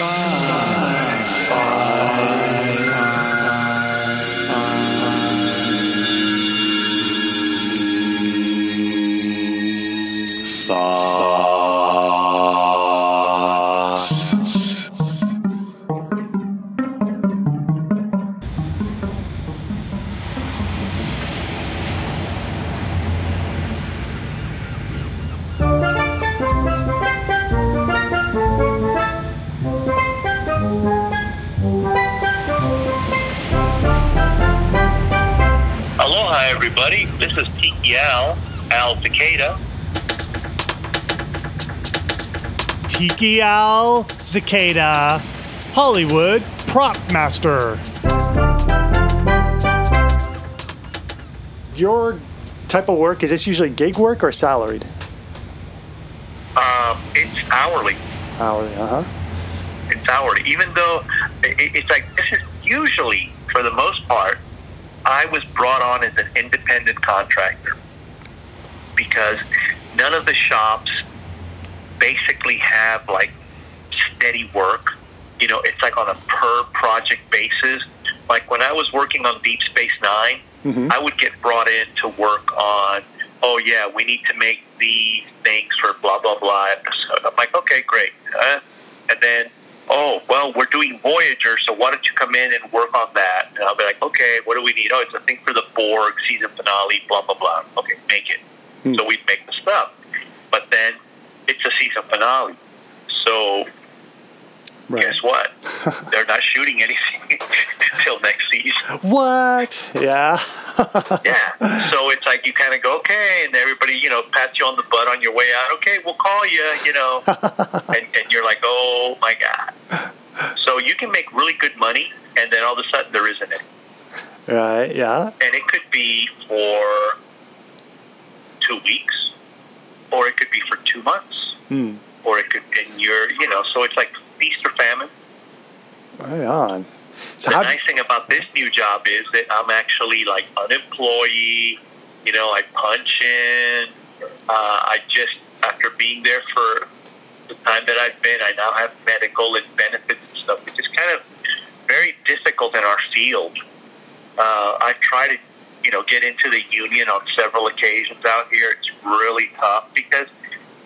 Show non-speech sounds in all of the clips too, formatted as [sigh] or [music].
Aloha, everybody. This is Tiki Al, Al Takeda. Tiki Al Takeda, Hollywood prop master. Your type of work is this usually gig work or salaried? Um, it's hourly. Hourly, uh huh. It's hourly. Even though i- i- it's like this is usually, for the most part, I was brought on as an independent contractor because none of the shops basically have like steady work. You know, it's like on a per project basis. Like when I was working on Deep Space 9 I would get brought in to work on. Oh yeah, we need to make these things for blah blah blah episode. I'm like, okay, great. Uh, and then, oh well, we're doing Voyager, so why don't you come in and work on that? And I'll be like, okay, what do we need? Oh, it's a thing for the Borg season finale. Blah blah blah. Okay, make it. Hmm. So we'd make the stuff, but then it's a season finale. So Right. guess what? [laughs] They're not shooting anything [laughs] until next season. What? Yeah. [laughs] Yeah. So it's like you kind of go, okay, and everybody, you know, pats you on the butt on your way out. Okay, we'll call you, you know, [laughs] and, and you're like, oh my god. So you can make really good money, and then all of a sudden there isn't any, Right. Yeah. and it could be for two weeks, or it could be for two months, Hmm. or it could, and you're, you know, so it's like feast or famine. Right on. So the how? nice thing about this new job is that I'm actually like unemployee. You know, I punch in. Uh, I just after being there for the time that I've been, I now have medical and benefits and stuff, which is kind of very difficult in our field. Uh, I've tried to, you know, get into the union on several occasions out here. It's really tough because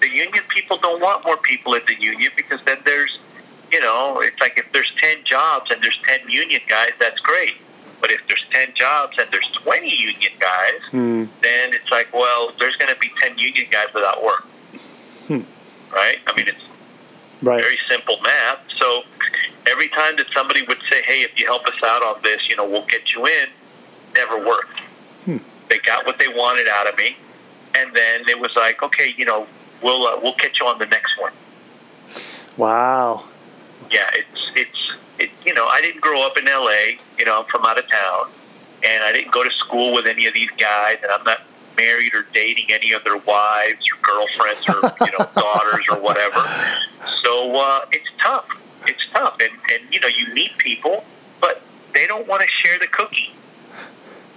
the union people don't want more people in the union because then there's you know, it's like if there's 10 jobs and there's 10 union guys, that's great. But if there's 10 jobs and there's 20 union guys, Hmm. then it's like, well, there's going to be 10 union guys without work. Hmm. Right? I mean, it's Right. very simple math. So every time that somebody would say, hey, if you help us out on this, you know, we'll get you in, never worked. Hmm. They got what they wanted out of me. And then it was like, okay, you know, we'll, uh, we'll catch you on the next one. Wow. Yeah, it's it's it. You know, I didn't grow up in L.A. You know, I'm from out of town, and I didn't go to school with any of these guys, and I'm not married or dating any of their wives or girlfriends or you know [laughs] daughters or whatever. So uh, it's tough. It's tough, and and you know you meet people, but they don't want to share the cookie.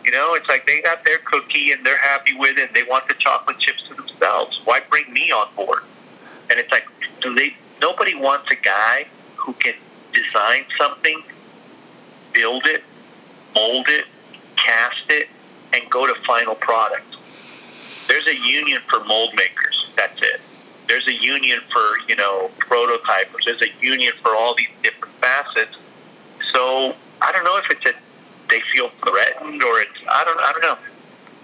You know, it's like they got their cookie and they're happy with it. and They want the chocolate chips to themselves. Why bring me on board? And it's like, do they? Nobody wants a guy who can design something, build it, mold it, cast it, and go to final product. There's a union for mold makers. That's it. There's a union for you know prototypers. There's a union for all these different facets. So I don't know if it's a they feel threatened or it's I don't I don't know.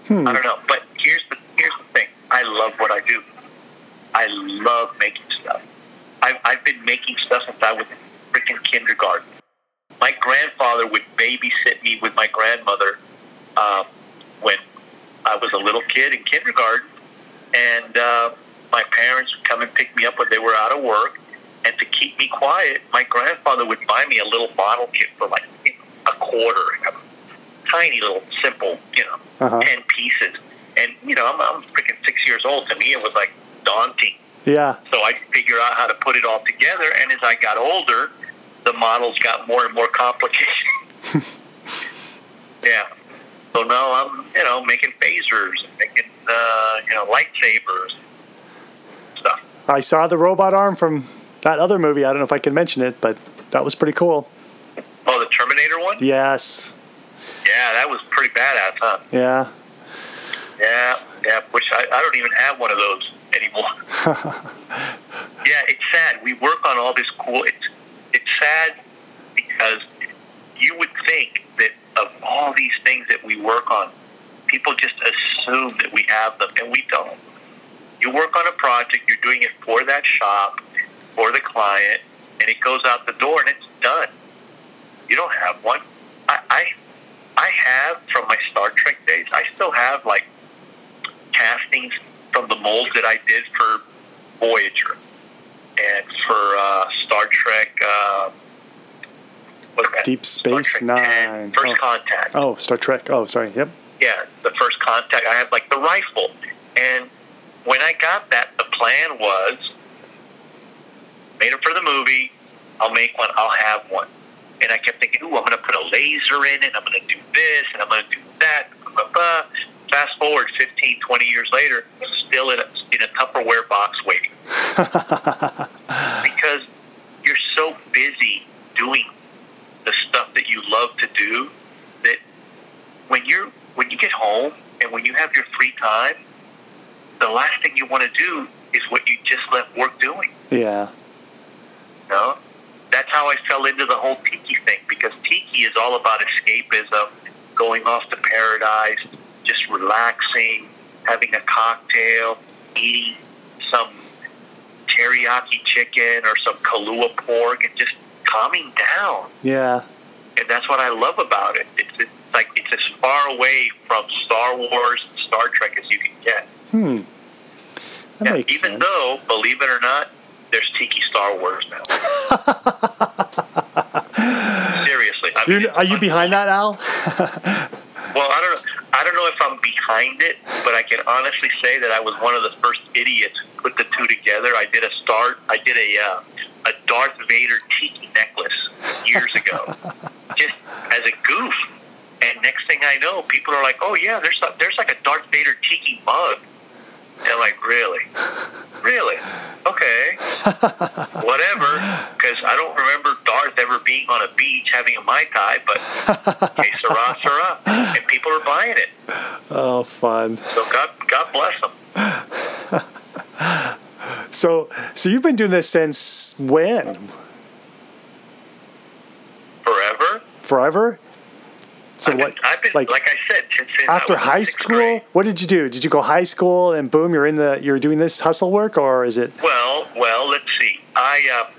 Hmm. I don't know. But here's the here's the thing. I love what I do. I love making stuff. I've, I've been making stuff since I was in freaking kindergarten. My grandfather would babysit me with my grandmother uh, when I was a little kid in kindergarten, and uh, my parents would come and pick me up when they were out of work. And to keep me quiet, my grandfather would buy me a little bottle kit for like you know, a quarter, a tiny little simple, you know, Uh-huh. ten pieces. And you know, I'm, I'm freaking six years old. To me, it was like daunting. Yeah. So I figure out how to put it all together. And as I got older, the models got more and more complicated. [laughs] yeah. So now I'm, you know, making phasers and making, uh, you know, lightsabers stuff. I saw the robot arm from That other movie, I don't know if I can mention it, but that was pretty cool. Oh, the Terminator one? Yes. Yeah, that was pretty badass, huh? Yeah. Yeah, yeah. Which I, I don't even have one of those anymore. [laughs] yeah, it's sad. We work on all this cool. It's it's sad because you would think that of all these things that we work on, people just assume that we have them, and we don't. You work on a project, you're doing it for that shop, for the client, and it goes out the door and it's done. You don't have one. I, I, I have from my Star Trek days. I still have like castings from the molds that I did for Voyager and for uh, Star Trek. Uh, what is that? Deep Space Trek 10, Nine. First Oh. Contact. Oh, Star Trek. Oh, sorry. Yep. Yeah, the first contact. I had like the rifle, and when I got that, the plan was made it for the movie. I'll make one. I'll have one. And I kept thinking, ooh, I'm going to put a laser in it. I'm going to do this, and I'm going to do that. Blah, blah, blah. Fast forward 15, 20 years later, still in a, in a Tupperware box waiting. [laughs] because you're so busy doing the stuff that you love to do that when you're when you get home and when you have your free time, the last thing you want to do is what you just left work doing. Yeah. You know? That's how I fell into the whole tiki thing because tiki is all about escapism, going off to paradise, just relaxing, having a cocktail, eating some teriyaki chicken or some Kahlua pork, and just calming down. Yeah. And that's what I love about it. It's, it's like it's as far away from Star Wars and Star Trek as you can get. Hmm. That Yeah, makes even sense. though, believe it or not, there's Tiki Star Wars now. [laughs] Seriously, I mean, You're, you behind that, Al? [laughs] Well, I don't know. I don't know if I'm behind it, but I can honestly say that I was one of the first idiots who put the two together. I did a start. I did a uh, a Darth Vader tiki necklace years ago, [laughs] just as a goof. And next thing I know, people are like, "Oh yeah, there's a, there's like a Darth Vader tiki mug." And I'm like, "Really? Really? Okay, whatever." Because I don't remember Darth ever being on a beach having a mai tai, but [laughs] okay, Sarah, Sarah, and people are buying it. Oh, fun. So God, God bless them. [laughs] So, so you've been doing this since when? Forever. Forever? So I've what? been, I've been like, like, I said, since since after high school, grade. what did you do? Did you go high school and boom, you're in the you're doing this hustle work, or is it? Well, well, let's see. I uh,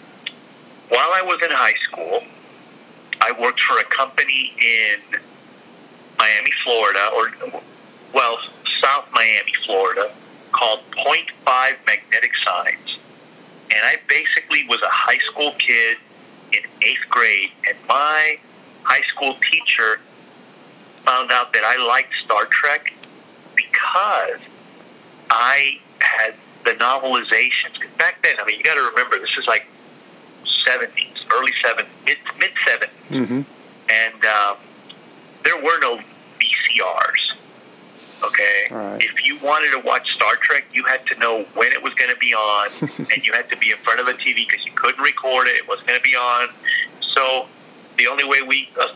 while I was in high school, I worked for a company in Miami, Florida, or well, South Miami, Florida, called Point Five Magnetic Signs, and I basically was a high school kid in eighth grade, and my high school teacher found out that I liked Star Trek because I had the novelizations. Back then, I mean, you got to remember, this is like 70s, early 70s, mid, mid 70s. Mm-hmm. And um, there were no VCRs. Okay? Right. If you wanted to watch Star Trek, you had to know when it was going to be on, [laughs] and you had to be in front of a TV because you couldn't record it. It wasn't going to be on. So the only way we, uh,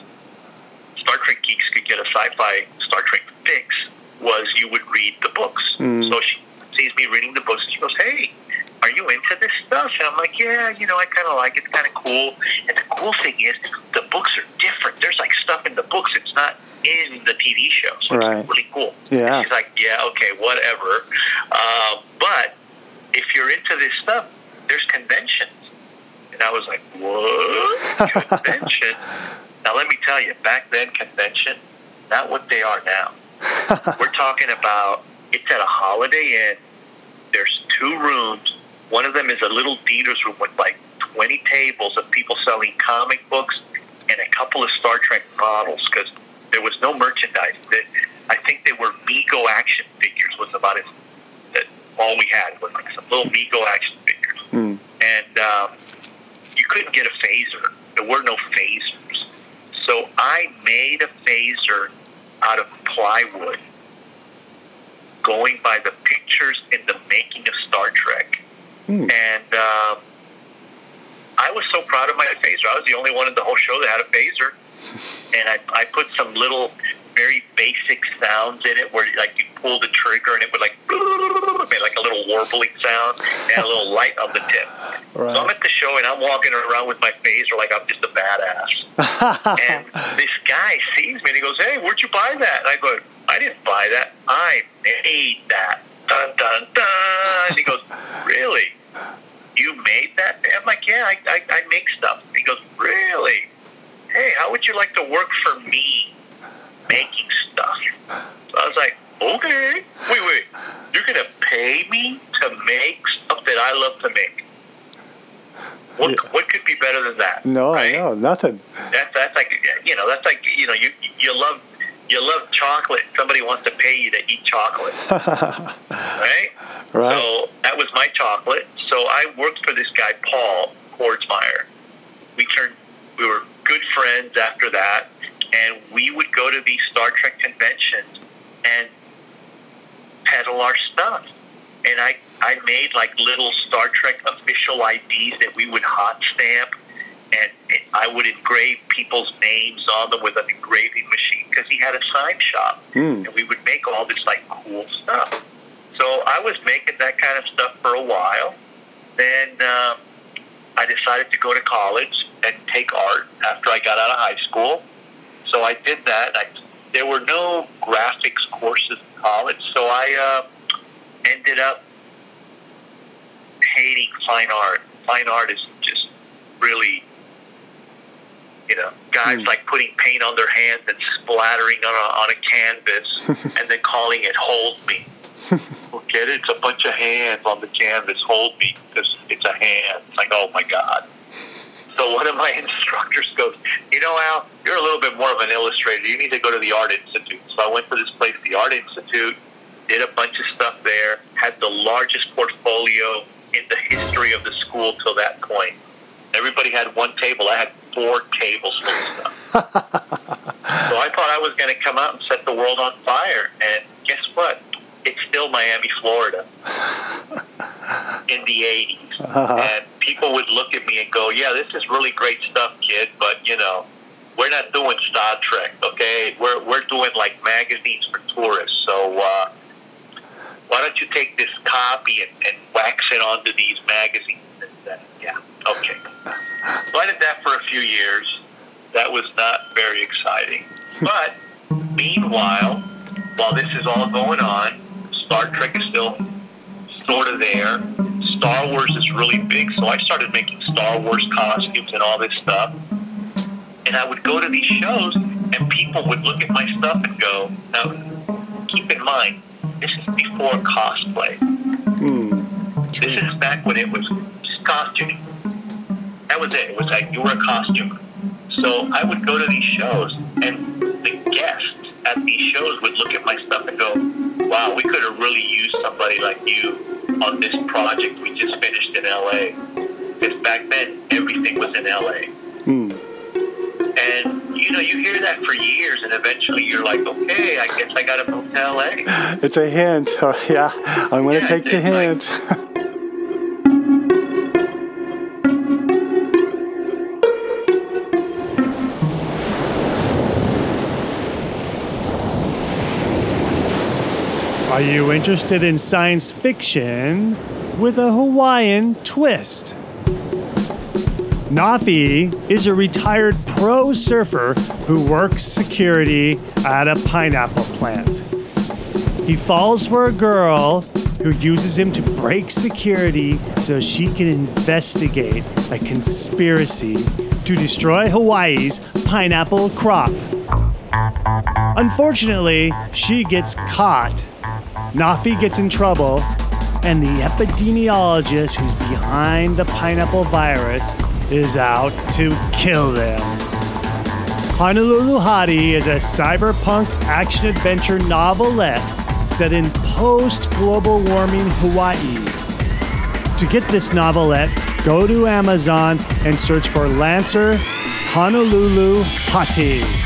Star Trek geeks, could get a sci-fi Star Trek fix was you would read the books. Mm. So she sees me reading the books, and she goes, "Hey, are you into this stuff?" And I'm like, "Yeah, you know, I kind of like it. It's kind of cool." And the cool thing is, the books are different. There's like stuff in the books that's not in the So Right. it's really cool. Yeah. And she's like, "Yeah, okay, whatever." Uh, but if you're into this stuff, there's conventions. And I was like, what? Convention? [laughs] now, let me tell you, back then, convention, not what they are now. [laughs] We're talking about it's at a Holiday Inn. There's two rooms. One of them is a little dealer's room with like 20 tables of people selling comic books and a couple of Star Trek models because there was no merchandise. That I think they were Mego action figures was about it. That all we had was like some little Mego action figures Hmm. and um, you couldn't get a phaser. There were no phasers. So I made a phaser out of plywood, going by the pictures in the making of Star Trek. Hmm. And um, I was so proud of my phaser. I was the only one in the whole show that had a phaser, and I I put some little very basic sounds in it where like you pull the trigger and it would like [laughs] made like a little warbling sound and a little light on the tip. Right. So I'm at the show and I'm walking around with my phaser like I'm just a badass. [laughs] and this guy sees me and he goes, "Hey, where'd you buy that?" And I go, "I didn't buy that. I made that." Dun dun dun. And he goes, "Really? You made that?" I'm like, "Yeah, I, I, I make stuff." And he goes, "Really? Hey, how would you like to work for me making stuff?" So I was like, "Okay. Wait, wait. You're gonna pay me to make stuff that I love to make?" What, Yeah. what could be better than that? No, right? no, nothing. That's that's like you know that's like you know you you love you love chocolate. Somebody wants to pay you to eat chocolate, [laughs] right? Right. So that was my chocolate. So I worked for this guy Paul Kordsmeyer. We turned we were good friends after that, and we would go to these Star Trek conventions and peddle our stuff. And I I made like little Star Trek official IDs that we would hot stamp and I would engrave people's names on them with an engraving machine because he had a sign shop, Hmm. and we would make all this like cool stuff. So I was making that kind of stuff for a while. Then um, I decided to go to college and take art after I got out of high school. So I did that. I, there were no graphics courses in college, so I uh, ended up hating fine art. Fine art is just really, you know, guys Hmm. like putting paint on their hands and splattering on a, on a canvas [laughs] and then calling it "Hold Me." Well, Get it? It's a bunch of hands on the canvas. Hold me because it's a hand. It's like, oh my god. So one of my [laughs] instructors goes, you know, Al, you're a little bit more of an illustrator. You need to go to the Art Institute. So I went to this place, the Art Institute, did a bunch of stuff there, had the largest portfolio in the history of the school till that point. Everybody had one table. I had four tables full of stuff. [laughs] so I thought I was going to come out and set the world on fire. And guess what? It's still Miami, Florida [laughs] in the 80s. And people would look at me and go, yeah, this is really great stuff, kid, but, you know, we're not doing Star Trek, okay? We're, we're doing, like, magazines for tourists. So uh, why don't you take this copy and, and wax it onto these magazines? And, uh, yeah, okay. So I did that for a few years. That was not very exciting. But meanwhile, while this is all going on, Star Trek is still sort of there. Star Wars is really big, so I started making Star Wars costumes and all this stuff. And I would go to these shows, and people would look at my stuff and go, now, keep in mind, this is before cosplay. Hmm. This is back when it was just costuming. That was it. It was like you were a costumer. So I would go to these shows, and the guests at these shows would look at my stuff and go, "Wow, we could have really used somebody like you on this project we just finished in LA." Because back then everything was in LA, Hmm. and you know you hear that for years, and eventually you're like, "Okay, I guess I got to move to LA." It's a hint. Oh, [laughs] yeah, I'm going to Yeah, take the hint. like- [laughs] Are you interested in science fiction with a Hawaiian twist? Nafi is a retired pro surfer who works security at a pineapple plant. He falls for a girl who uses him to break security so she can investigate a conspiracy to destroy Hawaii's pineapple crop. Unfortunately, she gets caught. Nafi gets in trouble, and the epidemiologist who's behind the pineapple virus is out to kill them. Honolulu Hottie is a cyberpunk action adventure novelette set in post global warming Hawaii. To get this novelette, go to Amazon and search for Lancer Honolulu Hottie.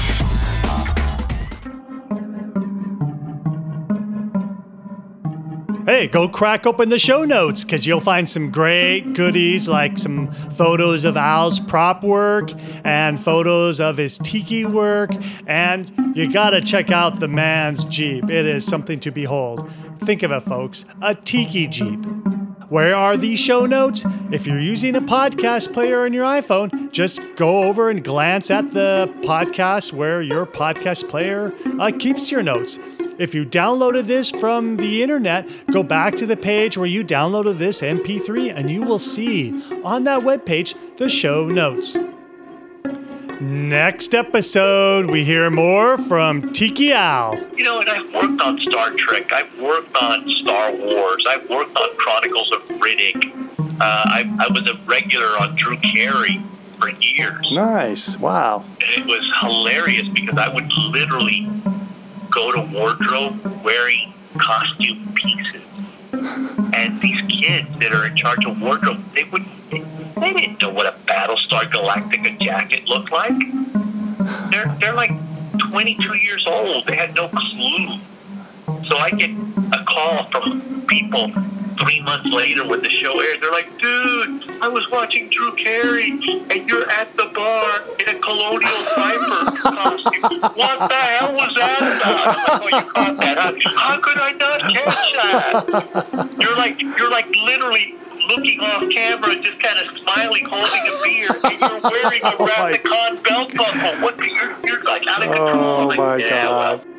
Hey, go crack open the show notes because you'll find some great goodies like some photos of Al's prop work and photos of his tiki work. And you gotta check out the man's Jeep. It is something to behold. Think of it, folks a tiki Jeep. Where are these show notes? If you're using a podcast player on your iPhone, just go over and glance at the podcast where your podcast player uh, keeps your notes. If you downloaded this from the internet, go back to the page where you downloaded this MP3 and you will see on that webpage the show notes. Next episode, we hear more from Tiki Al. You know, and I've worked on Star Trek. I've worked on Star Wars. I've worked on Chronicles of Riddick. Uh, I, I was a regular on Drew Carey for years. Nice. Wow. And it was hilarious because I would literally go to wardrobe wearing costume pieces. And these kids that are in charge of wardrobe, they would they didn't know what a Battlestar Galactica jacket looked like. They're they're like 22 years old. They had no clue. So I get a call from people three months later when the show aired. They're like, dude, I was watching Drew Carey and you're at the bar in a Colonial costume. What the hell was that about? Like, oh, you caught that. How could I not catch that? You're like, you're like literally looking off camera, and just kind of smiling, holding a beer, and you're wearing a [laughs] Oh, Rathacon belt buckle. What? You're, you're like out of control. Oh Like, my yeah, well, God.